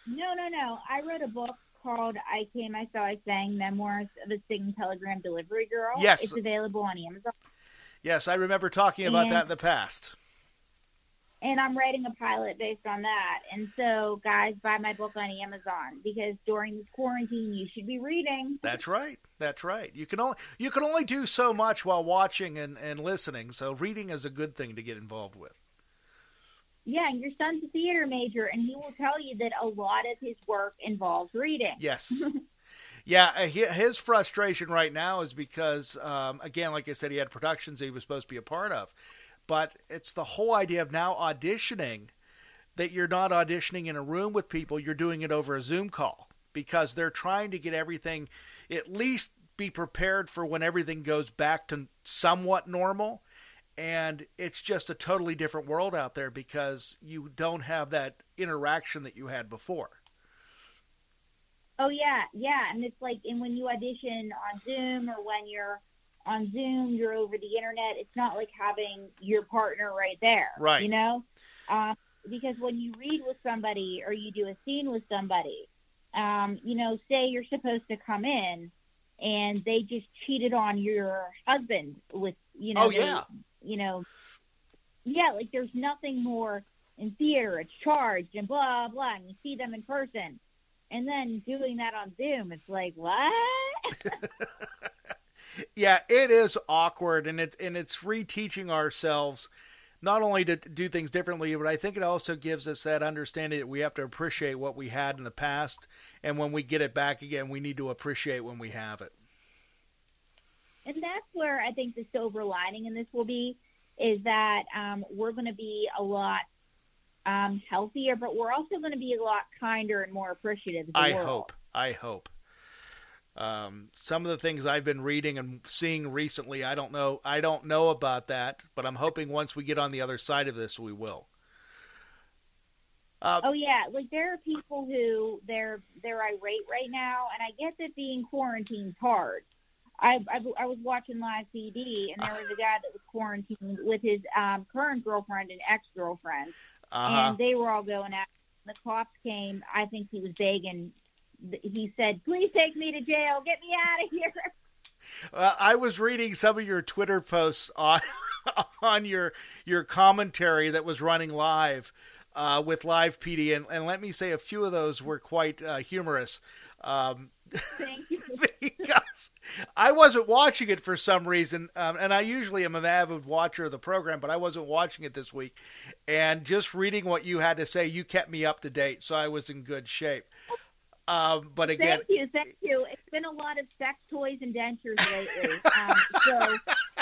No, no, no. I wrote a book called I Came, I Saw, I Sang Memoirs of a Singing Telegram Delivery Girl. Yes. It's available on Amazon. Yes, I remember talking about and, that in the past and I'm writing a pilot based on that. And so, guys, buy my book on Amazon because during this quarantine, you should be reading. That's right. That's right. You can only you can only do so much while watching and, and listening. So, reading is a good thing to get involved with. Yeah, and your son's a theater major, and he will tell you that a lot of his work involves reading. Yes. yeah, uh, his frustration right now is because, um, again, like I said, he had productions he was supposed to be a part of but it's the whole idea of now auditioning that you're not auditioning in a room with people, you're doing it over a Zoom call because they're trying to get everything at least be prepared for when everything goes back to somewhat normal. And it's just a totally different world out there because you don't have that interaction that you had before. Oh yeah, yeah, and it's like, and when you audition on Zoom or when you're on Zoom, you're over the internet. It's not like having your partner right there. Right. You know? Um, because when you read with somebody or you do a scene with somebody, um, you know, say you're supposed to come in and they just cheated on your husband with, you know, oh, yeah. They, you know, yeah, like there's nothing more in theater. It's charged and blah, blah, and you see them in person. And then doing that on Zoom, it's like, what? yeah, it is awkward, and it's and it's reteaching ourselves not only to do things differently, but I think it also gives us that understanding that we have to appreciate what we had in the past, and when we get it back again, we need to appreciate when we have it. And that's where I think the silver lining in this will be is that um, we're going to be a lot um, healthier, but we're also going to be a lot kinder and more appreciative. I world. hope. I hope. Um, some of the things I've been reading and seeing recently, I don't know. I don't know about that, but I'm hoping once we get on the other side of this, we will. Uh, oh yeah, like there are people who they're they're irate right now, and I get that being quarantined hard. I, I, I was watching Live PD, and there was a guy that was quarantined with his um, current girlfriend and ex girlfriend, uh-huh. and they were all going out. The cops came. I think he was begging he said, "Please take me to jail. Get me out of here." I was reading some of your Twitter posts on on your your commentary that was running live uh, with Live PD, and, and let me say a few of those were quite uh, humorous. Um, Thank you. because I wasn't watching it for some reason, um, and I usually am an avid watcher of the program, but I wasn't watching it this week. And just reading what you had to say, you kept me up to date, so I was in good shape. Um, but again, thank you, thank you. It's been a lot of sex toys and dentures lately. um, so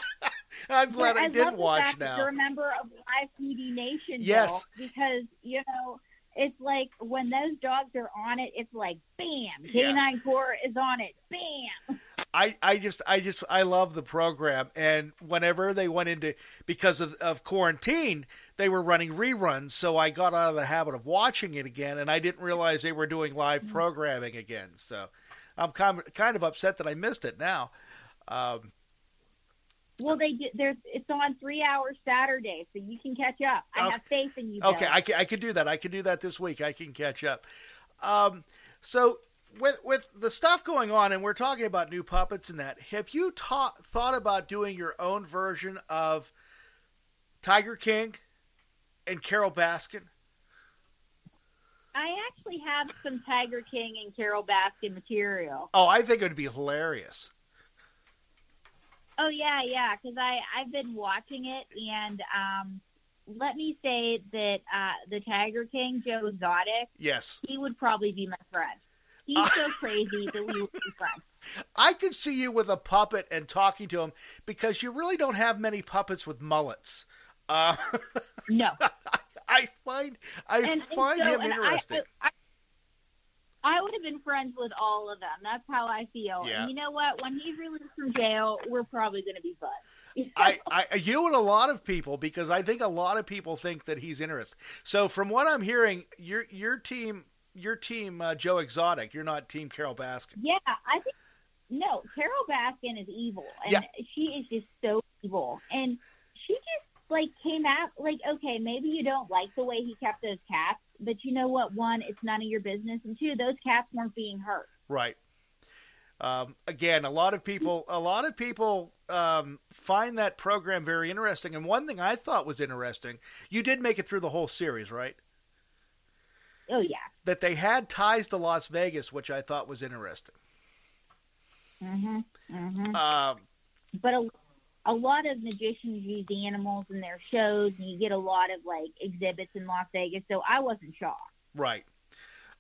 I'm glad I, I did watch now. You're a member of Live PD Nation, yes, Bill, because you know it's like when those dogs are on it, it's like bam, Canine Core is on it, bam. I, I just I just I love the program and whenever they went into because of, of quarantine they were running reruns so I got out of the habit of watching it again and I didn't realize they were doing live mm-hmm. programming again so I'm kind of, kind of upset that I missed it now. Um, well, they do, there's it's on three hours Saturday, so you can catch up. I okay. have faith in you. Okay, I can I can do that. I can do that this week. I can catch up. Um, so with with the stuff going on, and we're talking about new puppets and that. Have you ta- thought about doing your own version of Tiger King and Carole Baskin? I actually have some Tiger King and Carole Baskin material. Oh, I think it would be hilarious. Oh yeah, yeah, because I I've been watching it, and um, let me say that uh, the Tiger King, Joe Exotic, Yes. he would probably be my friend. He's so crazy that we would be friends. I could see you with a puppet and talking to him because you really don't have many puppets with mullets. Uh, No, I find I and, and find so- him and interesting. I, I, I would have been friends with all of them. That's how I feel. Yeah. And you know what? When he's released from jail, we're probably going to be buds. I, I, you and a lot of people, because I think a lot of people think that he's interesting. So, from what I'm hearing, your your team, your team, uh, Joe Exotic. You're not Team Carole Baskin. Yeah, I think no. Carole Baskin is evil, and Yeah. she is just so evil. And she just like came out like, okay, maybe you don't like the way he kept those cats, but you know what? One, it's none of your business, and two, those cats weren't being hurt. Right. Um, again, a lot of people, a lot of people um, find that program very interesting. And one thing I thought was interesting, you did make it through the whole series, right? Oh yeah. That they had ties to Las Vegas, which I thought was interesting. Mhm. Mhm. Um, But a a lot of magicians use animals in their shows, and you get a lot of like exhibits in Las Vegas. So I wasn't shocked. Right.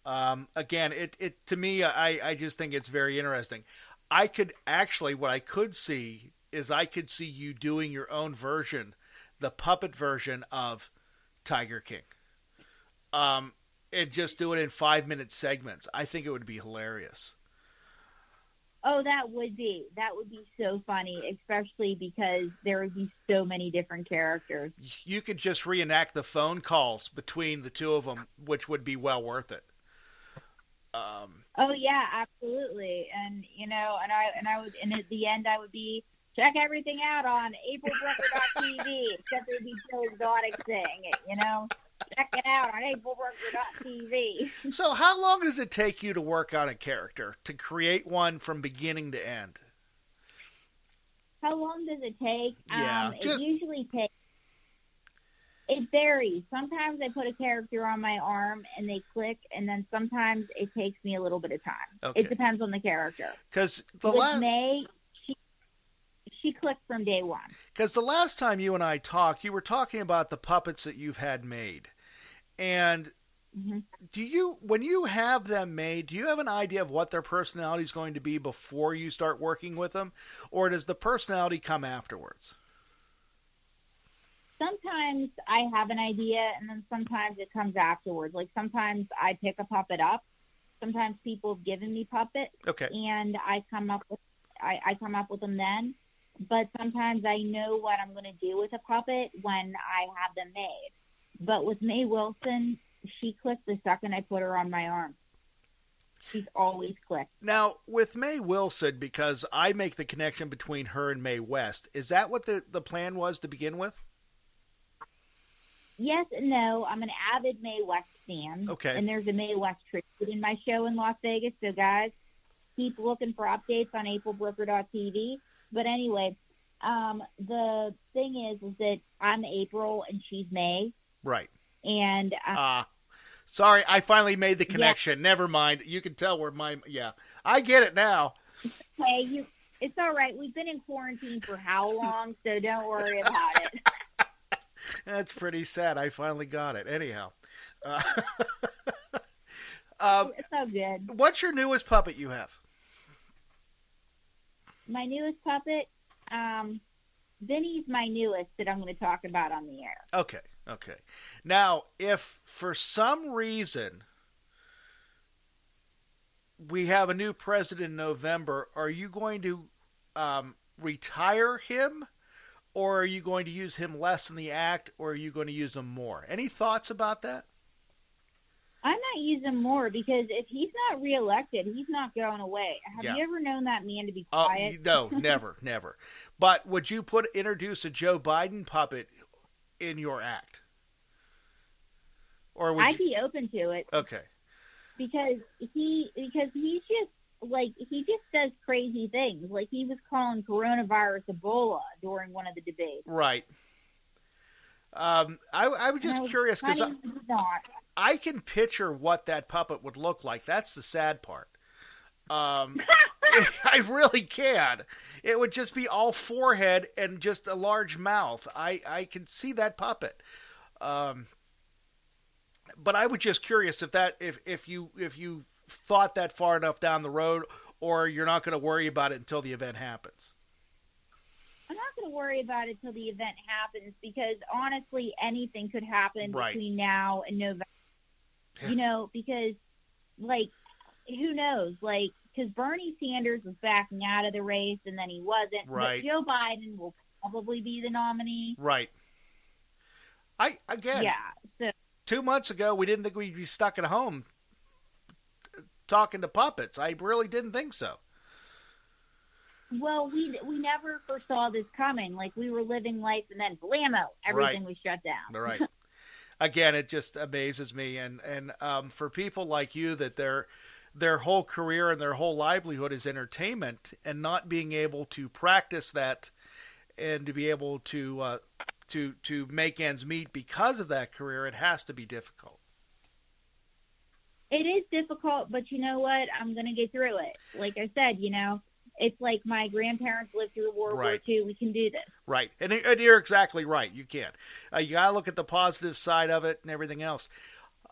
Um, again, it, it to me, I, I just think it's very interesting. I could actually, what I could see is I could see you doing your own version, the puppet version of Tiger King. Um, and just do it in five minute segments. I think it would be hilarious. Oh, that would be that would be so funny, especially because there would be so many different characters. You could just reenact the phone calls between the two of them, which would be well worth it. Um, Oh yeah, absolutely. And you know, and I and I would and at the end I would be check everything out on aprilbrucker.tv, except it would be Joe Exotic saying it, you know. Check it out on aprilbrucker.tv. So, how long does it take you to work on a character to create one from beginning to end? How long does it take? Yeah, um, just- it usually takes. It varies. Sometimes I put a character on my arm and they click, and then sometimes it takes me a little bit of time. Okay. It depends on the character. Because the With last May, she she clicked from day one. because the last time you and I talked, you were talking about the puppets that you've had made, and Mhm. do you when you have them made, do you have an idea of what their personality is going to be before you start working with them, or does the personality come afterwards? sometimes I have an idea and then sometimes it comes afterwards. Like sometimes I pick a puppet up. Sometimes people have given me puppets Okay. and I come up with I, I come up with them then. But sometimes I know what I'm going to do with a puppet when I have them made. But with May Wilson, she clicked the second I put her on my arm. She's always clicked. Now, with May Wilson, because I make the connection between her and Mae West, is that what the, the plan was to begin with? Yes and no. I'm an avid Mae West fan. Okay. And there's a Mae West tribute in my show in Las Vegas. So guys, keep looking for updates on aprilbrucker.tv. But anyway, um, the thing is, is that I'm April and she's May, Right. and uh, Ah, sorry, I finally made the connection. Never mind. You can tell where my yeah. I get it now. hey, you, it's all right. We've been in quarantine for how long? So don't worry about it. That's pretty sad. I finally got it. Anyhow, uh, um, It's so good. what's your newest puppet you have? My newest puppet, um, Vinny's my newest that I'm going to talk about on the air. Okay, okay. Now, if for some reason we have a new president in November, are you going to um, retire him, or are you going to use him less in the act, or are you going to use him more? Any thoughts about that? I'm not using more because if he's not reelected, he's not going away. Have Yeah. you ever known that man to be Uh, quiet? no, never, never. But would you put introduce a Joe Biden puppet in your act, or would I'd you? be open to it Okay, because he because he's just like he just does crazy things. Like he was calling coronavirus Ebola during one of the debates. right. Um, I, I was just No, curious because I, honey, he's not. I can picture what that puppet would look like. That's the sad part. Um, I really can. It would just be all forehead and just a large mouth. I, I can see that puppet. Um, but I was just curious if that if, if you if you thought that far enough down the road, or you're not going to worry about it until the event happens. I'm not going to worry about it till the event happens because honestly, anything could happen Right. between now and November. Yeah. You know, because like, who knows? Like, because Bernie Sanders was backing out of the race and then he wasn't. Right. But Joe Biden will probably be the nominee. Right. I again. Yeah. So two months ago we didn't think we'd be stuck at home talking to puppets. I really didn't think so. Well, we we never foresaw this coming. Like we were living life, and then blammo, everything Right. was shut down. Right. Again, it just amazes me, and and um, for people like you that their their whole career and their whole livelihood is entertainment, and not being able to practice that and to be able to uh, to to make ends meet because of that career, it has to be difficult. It is difficult, but you know what? I'm going to get through it. Like I said, you know, it's like my grandparents lived through World Right. War II. We can do this. Right, and, and you're exactly right. You can. Uh, you got to look at the positive side of it and everything else.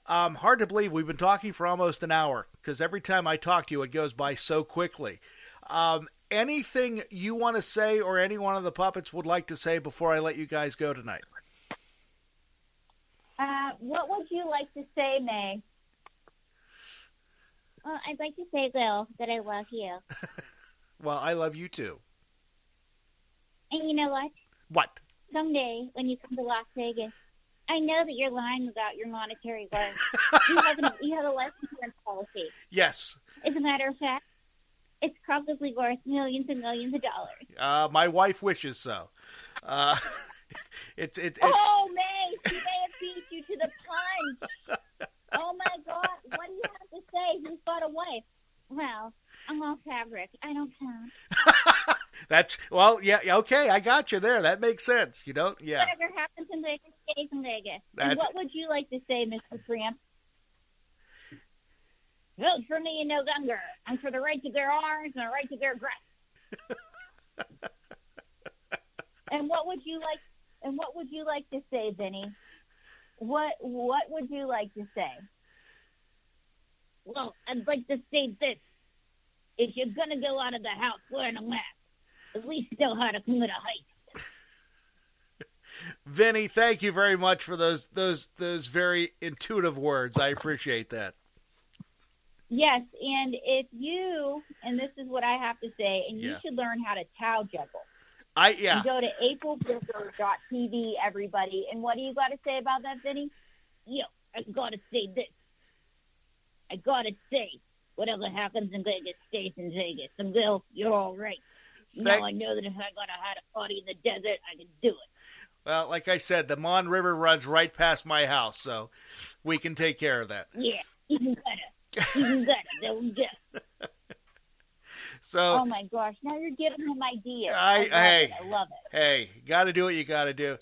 Um, hard to believe we've been talking for almost an hour because every time I talk to you, it goes by so quickly. Um, anything you want to say, or any one of the puppets would like to say before I let you guys go tonight? Uh, what would you like to say, May? Well, I'd like to say, Will, that I love you. Well, I love you too. And you know what? What? Someday, when you come to Las Vegas, I know that you're lying about your monetary worth. you, have an, you have a life insurance policy. Yes. As a matter of fact, it's probably worth millions and millions of dollars. Uh, my wife wishes so. Uh, it, it, it, Oh, May, she may have beat you to the punch. Oh my God, what do you have to say? Who's got a wife? Well, I'm all fabric. I don't count. that's well, yeah, okay, I got you there. That makes sense. You don't, yeah. Whatever happens in Vegas stays in Vegas. What would you like to say, Mr. Tramp? Vote for me in November. I'm for the right to bear arms and the right to bear breasts. and what would you like? And what would you like to say, Vinny? What What would you like to say? Well, I'd like to say this: if you're gonna go out of the house wearing a mask, at least know how to commit a heist. Vinny, thank you very much for those those those very intuitive words. I appreciate that. Yes, and if you, and this is what I have to say, and you should learn how to cow juggle. I yeah. You go to aprilbrucker.tv, everybody, and what do you got to say about that, Vinny? Yo, I got to say this. I got to say, whatever happens in Vegas stays in Vegas. And Bill, you're all right. Thank- know, I know that if I got to had a party in the desert, I can do it. Well, like I said, the Mon River runs right past my house, so we can take care of that. Yeah, even better. Even better. There we go. So Oh my gosh! Now you're giving him ideas. I- love hey. it. I love it. hey, got to do what you got to do.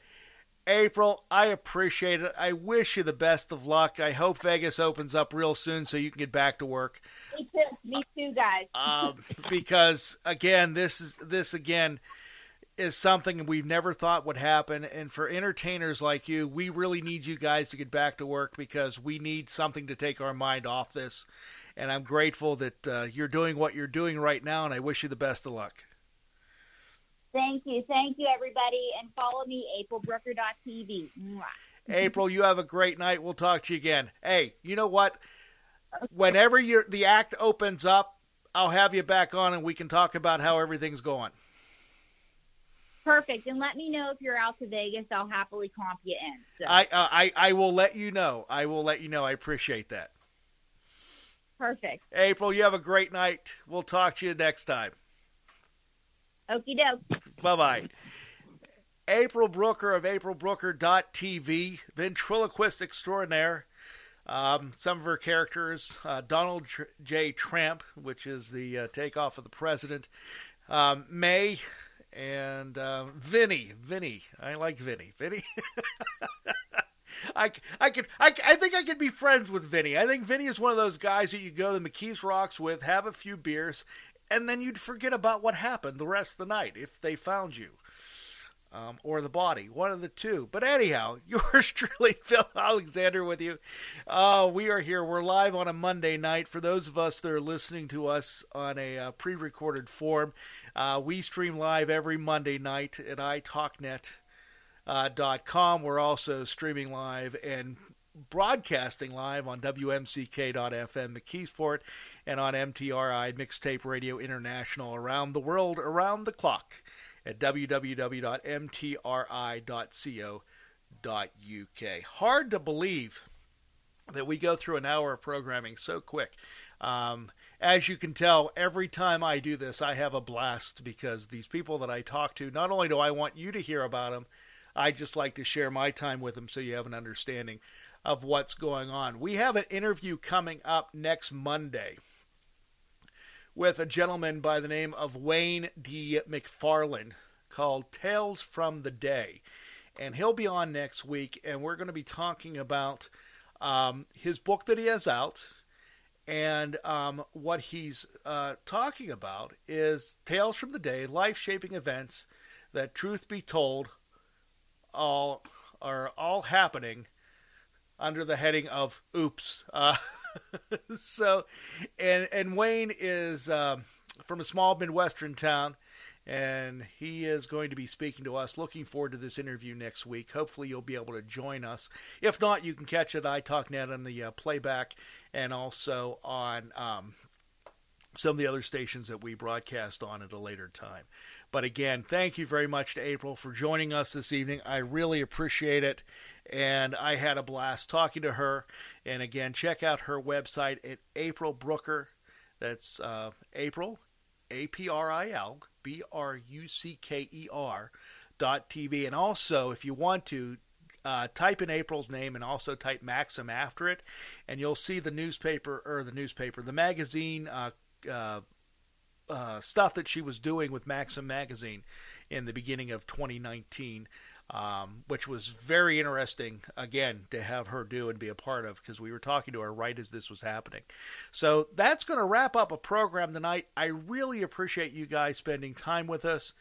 April, I appreciate it. I wish you the best of luck. I hope Vegas opens up real soon so you can get back to work. Me too. Me too, guys. um, because again, this is this again is something we've never thought would happen. And for entertainers like you, we really need you guys to get back to work because we need something to take our mind off this. And I'm grateful that uh, you're doing what you're doing right now, and I wish you the best of luck. Thank you. Thank you, everybody. And follow me, aprilbrucker.tv. Mwah. April, you have a great night. We'll talk to you again. Hey, you know what? Whenever you the act opens up, I'll have you back on, and we can talk about how everything's going. Perfect. And let me know if you're out to Vegas. I'll happily comp you in. So, I, uh, I I will let you know. I will let you know. I appreciate that. perfect. April, you have a great night. We'll talk to you next time. Okie doke. Bye bye. April Brucker of aprilbrucker.tv, ventriloquist extraordinaire. Um, some of her characters uh, Donald J. Tramp, which is the uh, takeoff of the president, um, May, and uh, Vinny, Vinny, I like Vinny, Vinny. I, I could I, I think I could be friends with Vinny. I think Vinny is one of those guys that you go to McKees Rocks with, have a few beers, and then you'd forget about what happened the rest of the night if they found you. Um, or the body, one of the two. But anyhow, yours truly, Bill Alexander, with you. Uh, we are here. We're live on a Monday night. For those of us that are listening to us on a uh, pre recorded form, uh, we stream live every Monday night at italknet.com. Uh, We're also streaming live and broadcasting live on WMCK.FM McKeesport and on MTRI Mixtape Radio International around the world, around the clock at www.mtri.co.uk. Hard to believe that we go through an hour of programming so quick. Um, as you can tell, every time I do this, I have a blast because these people that I talk to, not only do I want you to hear about them, I just like to share my time with them so you have an understanding of what's going on. We have an interview coming up next Monday with a gentleman by the name of Wayne D. McFarland called Tales from the Day. And he'll be on next week, and we're going to be talking about um, his book that he has out. And um, what he's uh, talking about is Tales from the Day, life shaping events that, truth be told, all are all happening under the heading of oops. Uh, so, and and Wayne is um, from a small midwestern town, and he is going to be speaking to us. Looking forward to this interview next week. Hopefully, you'll be able to join us. If not, you can catch it iTalkNet on the uh, playback and also on um, some of the other stations that we broadcast on at a later time. But again, thank you very much to April for joining us this evening. I really appreciate it and I had a blast talking to her. And again, check out her website at April Brucker. That's uh, April, A P R I L B R U C K E R dot TV. And also, if you want to, uh, type in April's name and also type Maxim after it, and you'll see the newspaper or the newspaper, the magazine uh, uh, uh stuff that she was doing with Maxim magazine in the beginning of 2019 um, which was very interesting, again, to have her do and be a part of because we were talking to her right as this was happening. So that's going to wrap up a program tonight. I really appreciate you guys spending time with us,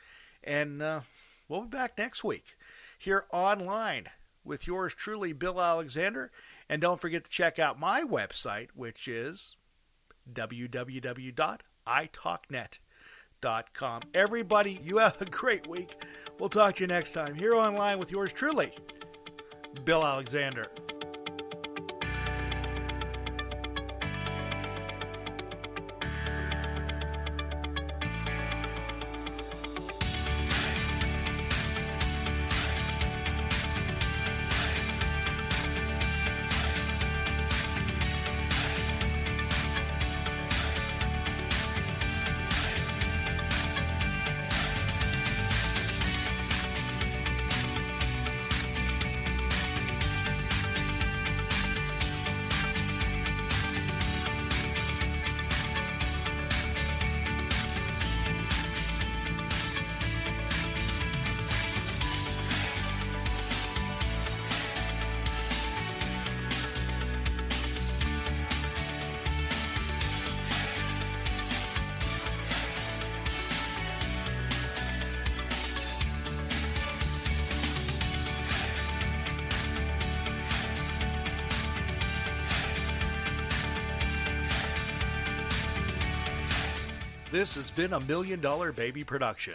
and uh, we'll be back next week here online with yours truly, Bill Alexander. And don't forget to check out my website, which is www.italknet.com. Everybody, you have a great week. We'll talk to you next time here online with yours truly, Bill Alexander. This has been a Million Dollar Baby production.